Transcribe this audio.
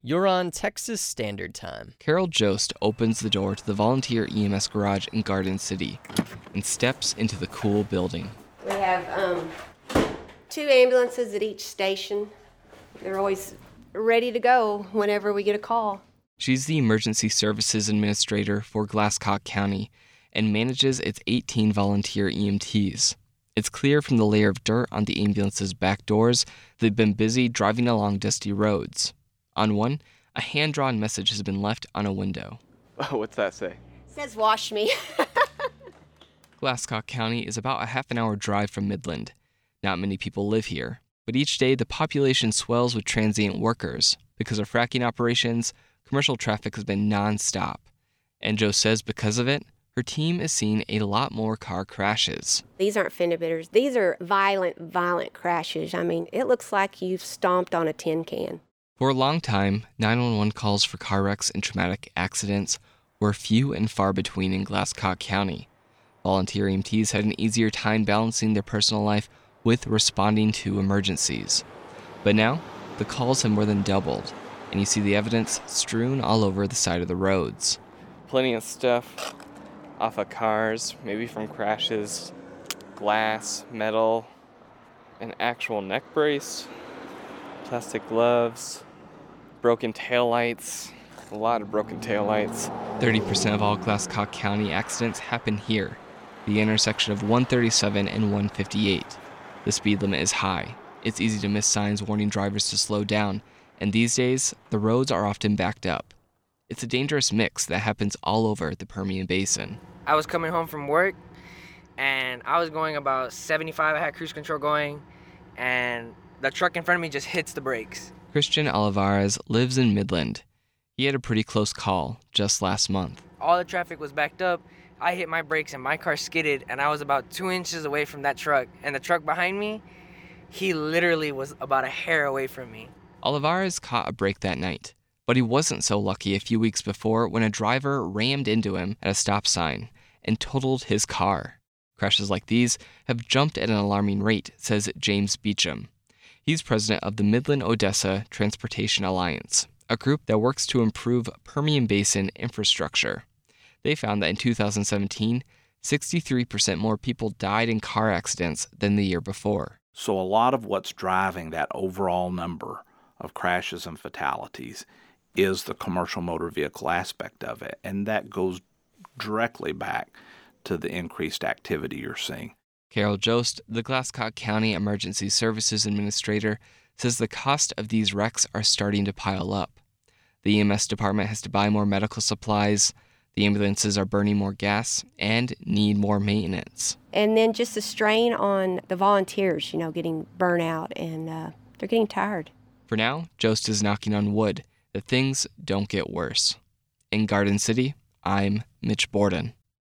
You're on Texas Standard Time. Carol Jost opens the door to the volunteer EMS garage in Garden City and steps into the cool building. We have um, two ambulances at each station. They're always ready to go whenever we get a call. She's the Emergency Services Administrator for Glasscock County and manages its 18 volunteer EMTs. It's clear from the layer of dirt on the ambulance's back doors they've been busy driving along dusty roads. On one, a hand drawn message has been left on a window. Oh, What's that say? It says wash me. Glasscock County is about a half an hour drive from Midland. Not many people live here, but each day the population swells with transient workers. Because of fracking operations, commercial traffic has been nonstop. And Jost says because of it, her team is seeing a lot more car crashes. These aren't fender benders. These are violent, violent crashes. I mean, it looks like you've stomped on a tin can. For a long time, 911 calls for car wrecks and traumatic accidents were few and far between in Glasscock County. Volunteer EMTs had an easier time balancing their personal life with responding to emergencies. But now, the calls have more than doubled, and you see the evidence strewn all over the side of the roads. Plenty of stuff off of cars, maybe from crashes, glass, metal, an actual neck brace, plastic gloves, broken taillights, a lot of broken taillights. 30% of all Glasscock County accidents happen here, the intersection of 137 and 158. The speed limit is high. It's easy to miss signs warning drivers to slow down, and these days, the roads are often backed up. It's a dangerous mix that happens all over the Permian Basin. I was coming home from work and I was going about 75. I had cruise control going, and the truck in front of me just hits the brakes. Christian Olivares lives in Midland. He had a pretty close call just last month. All the traffic was backed up. I hit my brakes and my car skidded, and I was about two inches away from that truck. And the truck behind me, he literally was about a hair away from me. Olivares caught a break that night, but he wasn't so lucky a few weeks before when a driver rammed into him at a stop sign and totaled his car. Crashes like these have jumped at an alarming rate, says James Beauchamp. He's president of the Midland Odessa Transportation Alliance, a group that works to improve Permian Basin infrastructure. They found that in 2017, 63% more people died in car accidents than the year before. So, a lot of what's driving that overall number of crashes and fatalities is the commercial motor vehicle aspect of it. And that goes directly back to the increased activity you're seeing. Carol Jost, the Glasscock County Emergency Services Administrator, says the cost of these wrecks are starting to pile up. The EMS department has to buy more medical supplies, the ambulances are burning more gas, and need more maintenance. And then just the strain on the volunteers, you know, getting burnout and uh, they're getting tired. For now, Jost is knocking on wood that things don't get worse. In Garden City, I'm Mitch Borden.